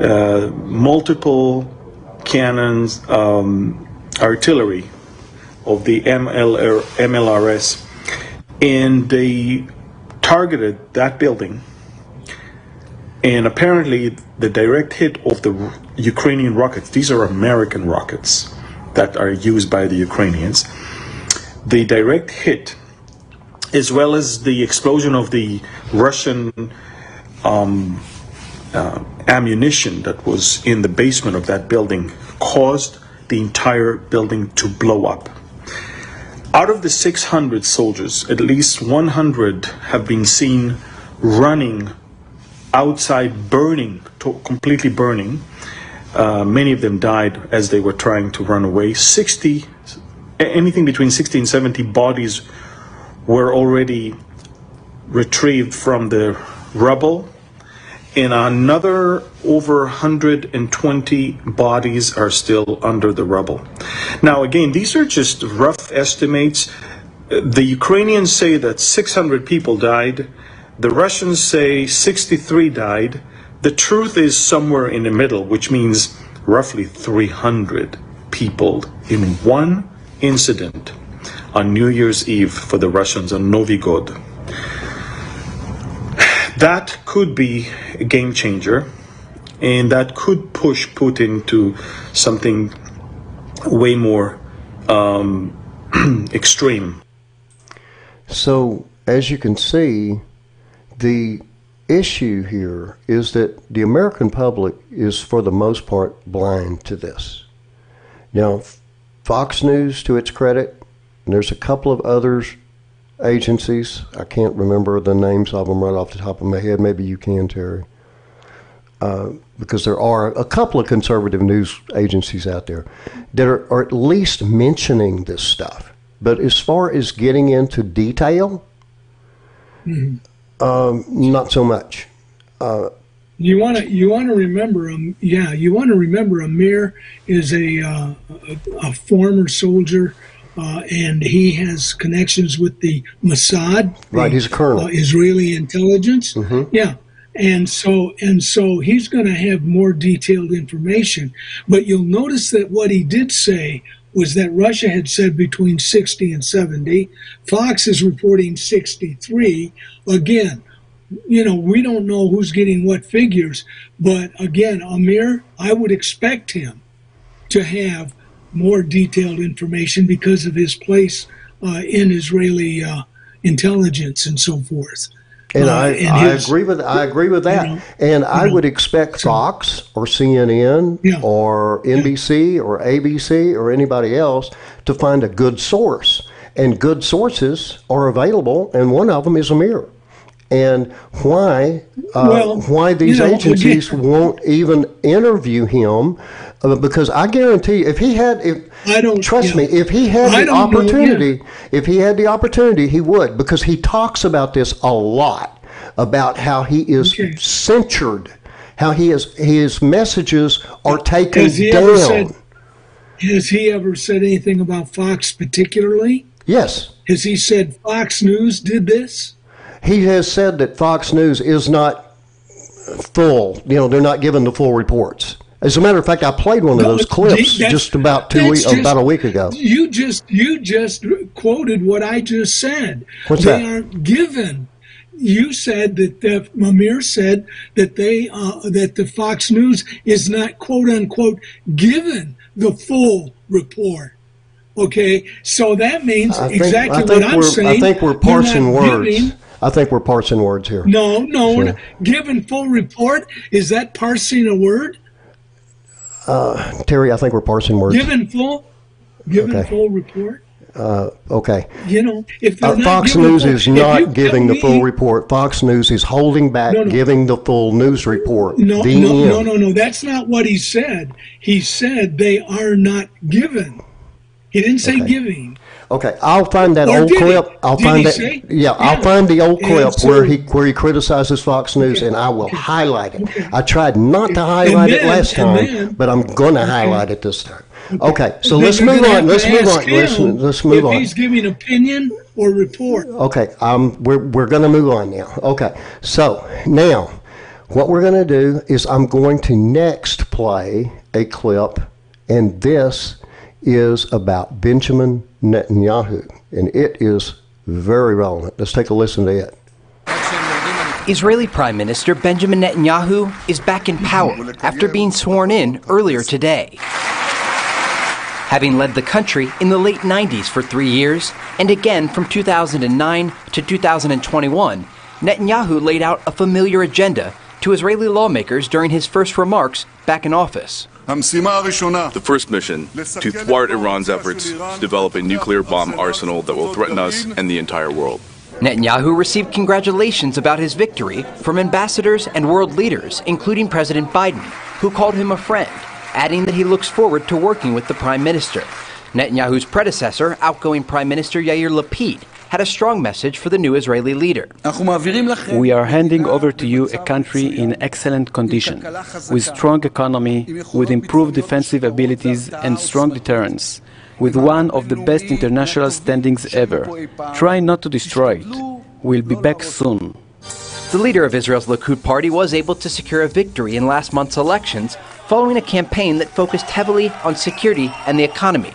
uh, multiple cannons um, artillery of the MLR, MLRS, and they targeted that building. And apparently, the direct hit of the Ukrainian rockets, these are American rockets that are used by the Ukrainians. The direct hit, as well as the explosion of the Russian um, uh, ammunition that was in the basement of that building, caused the entire building to blow up. Out of the 600 soldiers, at least 100 have been seen running outside, burning, completely burning. Uh, many of them died as they were trying to run away. 60, anything between 60 and 70 bodies were already retrieved from the rubble, and another over 120 bodies are still under the rubble. Now, again, these are just rough estimates. Uh, The Ukrainians say that 600 people died. The Russians say 63 died. The truth is somewhere in the middle, which means roughly 300 people in one incident on New Year's Eve for the Russians on Novi God. That could be a game changer, and that could push Putin to something way more um, extreme. So, as you can see, the issue here is that the American public is, for the most part, blind to this. Now, Fox News, to its credit, and there's a couple of others agencies. I can't remember the names of them right off the top of my head. Maybe you can, Terry. Uh, because there are a couple of conservative news agencies out there that are, are at least mentioning this stuff. But as far as getting into detail, Mhm. Um, not so much. Uh, You want to you want to remember um yeah you want to remember Amir is a uh, a, a former soldier uh, and he has connections with the Mossad right, he's a colonel. uh, Israeli intelligence Mhm. yeah and so and so he's going to have more detailed information but you'll notice that what he did say was that Russia had said between 60 and 70 Fox is reporting 63 again you know, we don't know who's getting what figures, but again, Amir, I would expect him to have more detailed information because of his place uh, in Israeli uh, intelligence and so forth. And I, and I his- agree with I agree with that. know, and I know, would expect Fox or CNN or NBC or ABC or anybody else to find a good source. And good sources are available, and one of them is Amir. And why uh, Well, why these you know, agencies won't even interview him? Uh, because I guarantee, you, if he had, if I don't trust yeah. me, if he had I the don't know, yeah. opportunity, if he had the opportunity, he would, because he talks about this a lot about how he is censored, how he is his messages are taken Has down. said? Has he ever said anything about Fox particularly? yes, Has he said Fox News did this? He has said that Fox News is not full. You know, they're not giving the full reports. As a matter of fact, I played one of those clips just about two weeks, just- about a week ago. You just you just quoted what I just said. What's they that? aren't given. You said that the, Mamir said that they uh, that the Fox News is not quote unquote given the full report. Okay, so that means think, exactly what I'm saying. I think we're parsing words. giving- I think we're parsing words here. no, no, So- given full report is that parsing a word? Uh, Terry, I think we're parsing words. Given full, given Okay. full report. Uh, okay. You know, if Uh, Fox News is not giving the full report. Fox News is holding back No, no. giving the full news report. No, the no, end. no, no, no. That's not what he said. He said they are not given. He didn't say giving. Okay, I'll find that Or old did he? clip. I'll Did find that. say? Yeah, I'll find the old clip so- where he where he criticizes Fox News, and I will highlight it. I tried not to highlight it last time, then- but I'm going to highlight it this time. Okay, so let's move on. Let's move on. Let's, let's move if on. he's giving an opinion or report. Okay, um, we're, we're going to move on now. Okay, so now what we're going to do is I'm going to next play a clip, and this is about Benjamin Netanyahu, and it is very relevant. Let's take a listen to it. Israeli Prime Minister Benjamin Netanyahu is back in power after being sworn in earlier today. Having led the country in the late 90s for three years and again from 2009 to 2021, Netanyahu laid out a familiar agenda to Israeli lawmakers during his first remarks back in office. The first mission to thwart Iran's efforts to develop a nuclear bomb arsenal that will threaten us and the entire world. Netanyahu received congratulations about his victory from ambassadors and world leaders, including President Biden, who called him a friend, adding that he looks forward to working with the prime minister. Netanyahu's predecessor, outgoing Prime Minister Yair Lapid, had a strong message for the new Israeli leader. We are handing over to you a country in excellent condition, with strong economy, with improved defensive abilities and strong deterrence, with one of the best international standings ever. Try not to destroy it. We'll be back soon. The leader of Israel's Likud party was able to secure a victory in last month's elections following a campaign that focused heavily on security and the economy.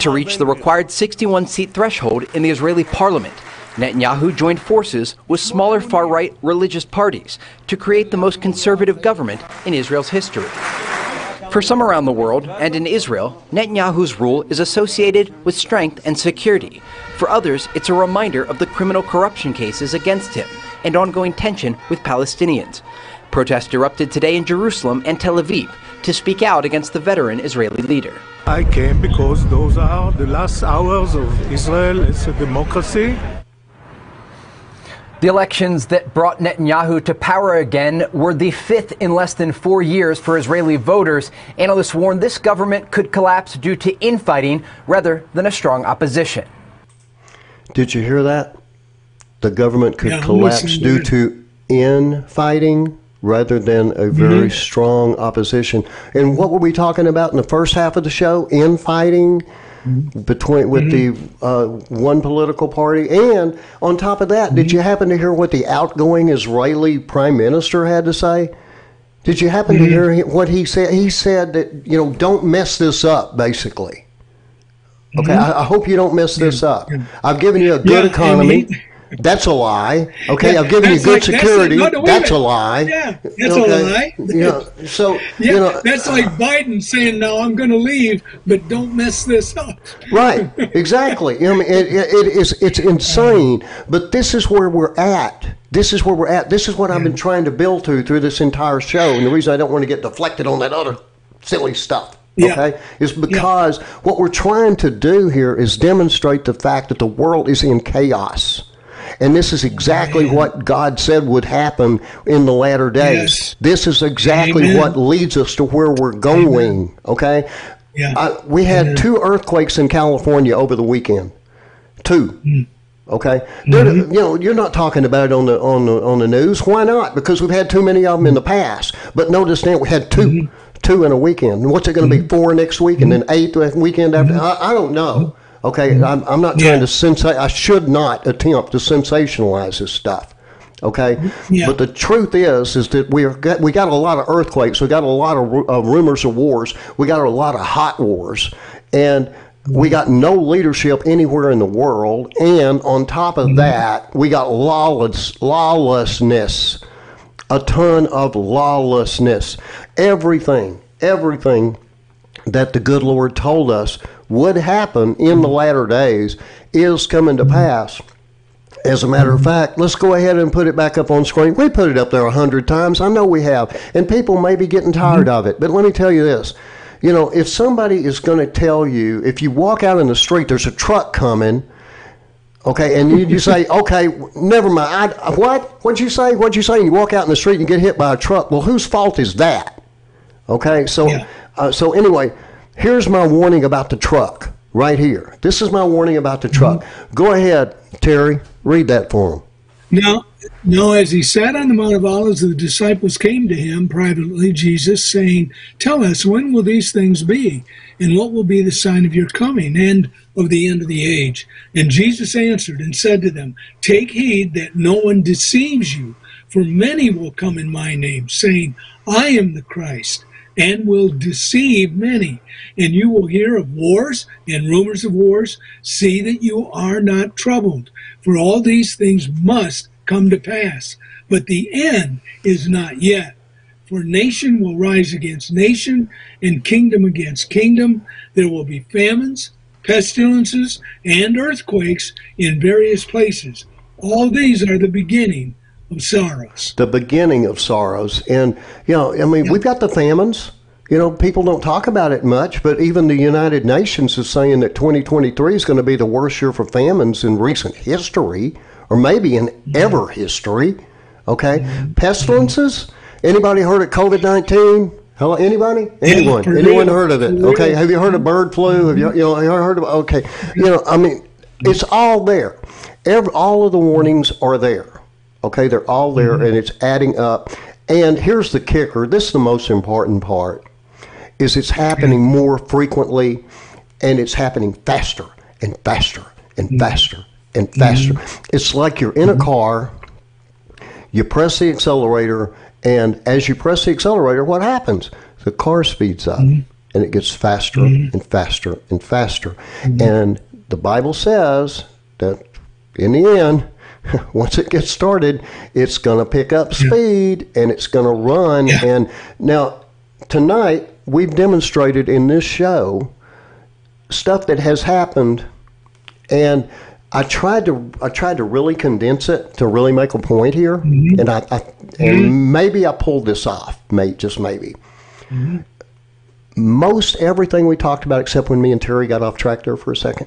To reach the required 61 seat threshold in the Israeli parliament, Netanyahu joined forces with smaller far right religious parties to create the most conservative government in Israel's history. For some around the world, and in Israel, Netanyahu's rule is associated with strength and security. For others, it's a reminder of the criminal corruption cases against him and ongoing tension with Palestinians. Protests erupted today in Jerusalem and Tel Aviv to speak out against the veteran Israeli leader. I came because those are the last hours of Israel as a democracy. The elections that brought Netanyahu to power again were the fifth in less than four years for Israeli voters. Analysts warn this government could collapse due to infighting rather than a strong opposition. Did you hear that? The government could yeah, collapse due to infighting rather than a very mm-hmm. strong opposition. And what were we talking about in the first half of the show? Infighting mm-hmm. between with mm-hmm. the uh, one political party. And on top of that, did you mm-hmm. happen to hear what the outgoing Israeli prime minister had to say? Did you happen to mm-hmm. hear what he said? He said that you know don't mess this up, basically. Okay, I, I, hope you don't mess this up. I've given you a good yeah, economy. That's a lie. Okay, yeah, I've given you good like, security. That's, a, no, that's a lie. Yeah, that's okay. a lie. yeah. So yeah, you know, that's uh, like Biden saying, "No, I'm going to leave, but don't mess this up." right. Exactly. I mean, it, it, it is. It's insane. But this is where we're at. This is where we're at. This is what I've been trying to build to through this entire show, and the reason I don't want to get deflected on that other silly stuff. Yeah. Okay, is because yeah. what we're trying to do here is demonstrate the fact that the world is in chaos. And this is exactly Amen. what God said would happen in the latter days. Yes. This is exactly Amen. what leads us to where we're going. Amen. Okay? Yeah. I, we had two earthquakes in California over the weekend. Two. Mm. Okay, mm-hmm. you know you're not talking about it on the on the on the news. Why not? Because we've had too many of them in the past. But notice now we had 2 mm-hmm. two in a weekend. What's it going to mm-hmm. be? Four next week, and then eight the weekend after. Mm-hmm. I, I, don't know. Okay, mm-hmm. I'm, I'm not trying yeah. to sensate. I should not attempt to sensationalize this stuff. Okay, yeah. but the truth is, is that we got we got a lot of earthquakes. We got a lot of uh, rumors of wars. We got a lot of hot wars, and we got no leadership anywhere in the world. And on top of mm-hmm. that, we got lawless lawlessness, a ton of lawlessness. Everything, everything that the good Lord told us would happen in the latter days is coming to pass. As a matter of fact, let's go ahead and put it back up on screen. We put it up there a hundred times. I know we have. And people may be getting tired of it. But let me tell you this. You know, if somebody is going to tell you, if you walk out in the street, there's a truck coming, okay, and you, you say, okay, never mind. I, what? What'd you say? What'd you say? And you walk out in the street and get hit by a truck. Well, whose fault is that? Okay, so, yeah. uh, so anyway, Here's my warning about the truck right here. This is my warning about the truck. Mm-hmm. Go ahead, Terry. Read that for him. Now, now, as he sat on the Mount of Olives, the disciples came to him privately, Jesus, saying, Tell us, when will these things be? And what will be the sign of your coming and of the end of the age? And Jesus answered and said to them, Take heed that no one deceives you, for many will come in my name, saying, I am the Christ and will deceive many. And you will hear of wars and rumors of wars. See that you are not troubled, for all these things must come to pass. But the end is not yet. For nation will rise against nation, and kingdom against kingdom. There will be famines, pestilences, and earthquakes in various places. All these are the beginning sorrows. The beginning of sorrows. And, you know, I mean, yeah. we've got the famines. You know, people don't talk about it much, but even the United Nations is saying that 2023 is going to be the worst year for famines in recent history, or maybe in ever history. Okay, mm-hmm. pestilences. Anybody heard of COVID 19? Hello, anybody? Anyone? Yeah, Anyone real. heard of it? Okay, have you heard of bird flu? Have you, you know, heard of? Okay, you know, I mean, it's all there. Every, all of the warnings are there. Okay, they're all there, mm-hmm. and it's adding up. And here's the kicker. This is the most important part is it's happening more frequently and it's happening faster and faster and mm-hmm. faster and faster. Mm-hmm. It's like you're in a mm-hmm. car, you press the accelerator, and as you press the accelerator, what happens? The car speeds up mm-hmm. and it gets faster mm-hmm. and faster and faster. Mm-hmm. And the Bible says that in the end, once it gets started, it's going to pick up speed and it's going to run. Yeah. And now, tonight, we've demonstrated in this show stuff that has happened, and I tried to I tried to really condense it to really make a point here, mm-hmm. and I, I and mm-hmm. maybe I pulled this off, mate, just maybe. Mm-hmm. Most everything we talked about, except when me and Terry got off track there for a second.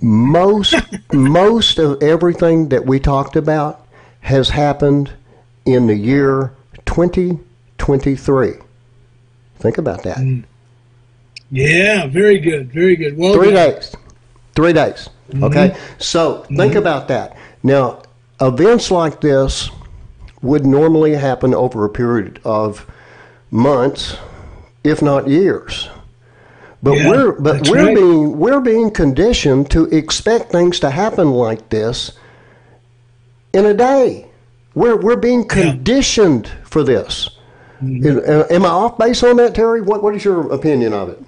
Most most of everything that we talked about has happened in the year 2023. Think about that. Mm. Yeah, very good, very good. Well Three done. days. Three days. Mm-hmm. Okay? So think mm-hmm. about that. Now, events like this would normally happen over a period of months, if not years. But Yeah, we're but we're right. being we're being conditioned to expect things to happen like this in a day. We're we're being conditioned for this. Mm-hmm. Am I off base on that, Terry? What what is your opinion of it?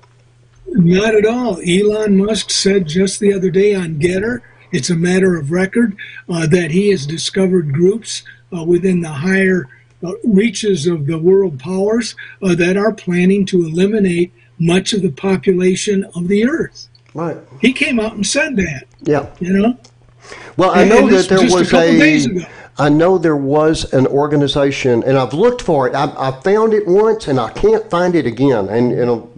Not at all. Elon Musk said just the other day on Getter, it's a matter of record, uh, that he has discovered groups uh, within the higher uh, reaches of the world powers uh, that are planning to eliminate much of the population of the earth. Right. He came out and said that, Yeah. you know? Well, I And know that there was ago. I know there was an organization, and I've looked for it. I, I found it once, and I can't find it again. And you know,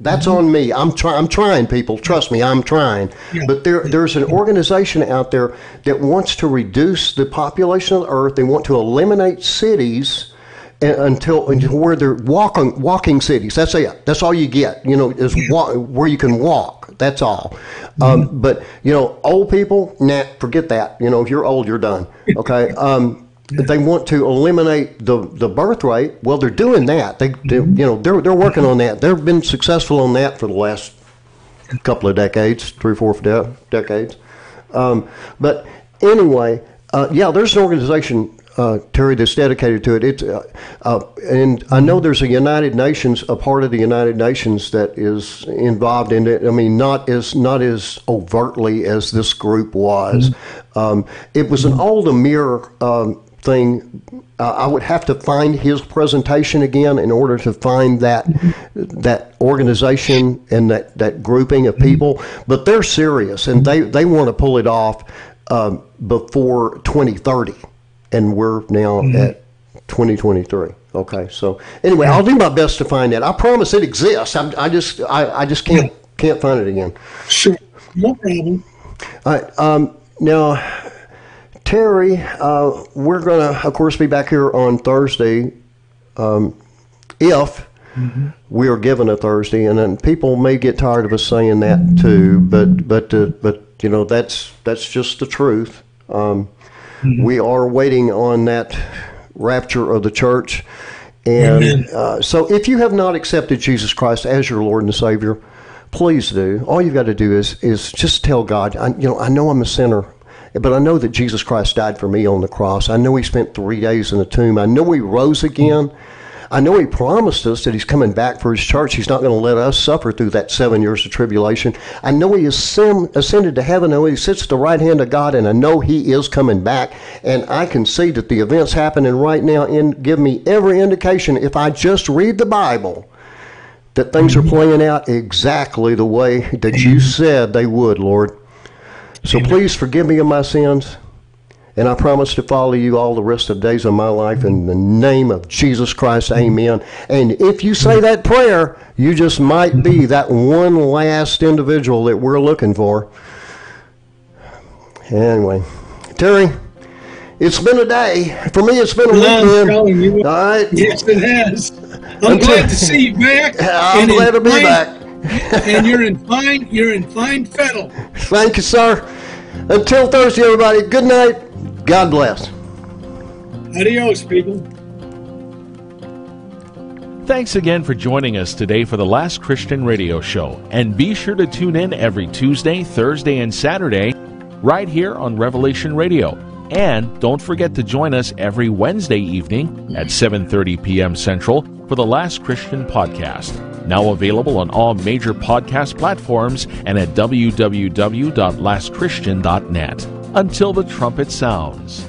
that's Mm-hmm. on me. I'm trying. I'm trying, people. Trust me, I'm trying. But there, there's an organization out there that wants to reduce the population of the earth. They want to eliminate cities and, until until where they're walking walking cities. That's it. That's all you get. You know, is wa- where you can walk. That's all. Um, but you know, old people, nah, forget that. You know, if you're old, you're done. Okay. Um, they want to eliminate the, the birth rate. Well, they're doing that. They, they you know they're they're working on that. They've been successful on that for the last couple of decades, three, four de- decades. Um, but anyway, uh, yeah, there's an organization, uh, Terry, that's dedicated to it. It's, uh, uh, and I know there's a United Nations, a part of the United Nations that is involved in it. I mean, not as not as overtly as this group was. Um, it was an old Amir um, thing. Uh, I would have to find his presentation again in order to find that that organization and that, that grouping of people. But they're serious and they, they want to pull it off um, before 2030, and we're now at 2023. Okay, so anyway, I'll do my best to find that. I promise it exists. I'm, I just I, I just can't can't find it again. Sure, no problem. All right. Um, now, Terry, uh, we're going to, of course, be back here on Thursday um, if we are given a Thursday. And then people may get tired of us saying that too, but, but, uh, but you know, that's, that's just the truth. Um, We are waiting on that rapture of the church. And uh, so if you have not accepted Jesus Christ as your Lord and Savior, please do. All you've got to do is is just tell God, I, you know, I know I'm a sinner, but I know that Jesus Christ died for me on the cross. I know He spent three days in the tomb. I know He rose again. I know He promised us that He's coming back for His church. He's not going to let us suffer through that seven years of tribulation. I know He ascend, ascended to heaven. I know He sits at the right hand of God, and I know He is coming back. And I can see that the events happening right now in give me every indication if I just read the Bible that things are playing out exactly the way that you said they would, Lord. So please forgive me of my sins, and I promise to follow you all the rest of the days of my life in the name of Jesus Christ. Amen. And if you say that prayer, you just might be that one last individual that we're looking for. Anyway, Terry, it's been a day. For me, it's been a weekend. All right. Yes, it has. I'm Until- glad to see you back. I'm glad to be fine- back. and you're in fine. You're in fine fettle. Thank you, sir. Until Thursday, everybody, good night. God bless. Adios, people. Thanks again for joining us today for the Last Christian Radio Show. And be sure to tune in every Tuesday, Thursday, and Saturday right here on Revelation Radio. And don't forget to join us every Wednesday evening at 7:30 p.m. Central for the Last Christian podcast. Now available on all major podcast platforms and at www.lastchristian.net. until the trumpet sounds.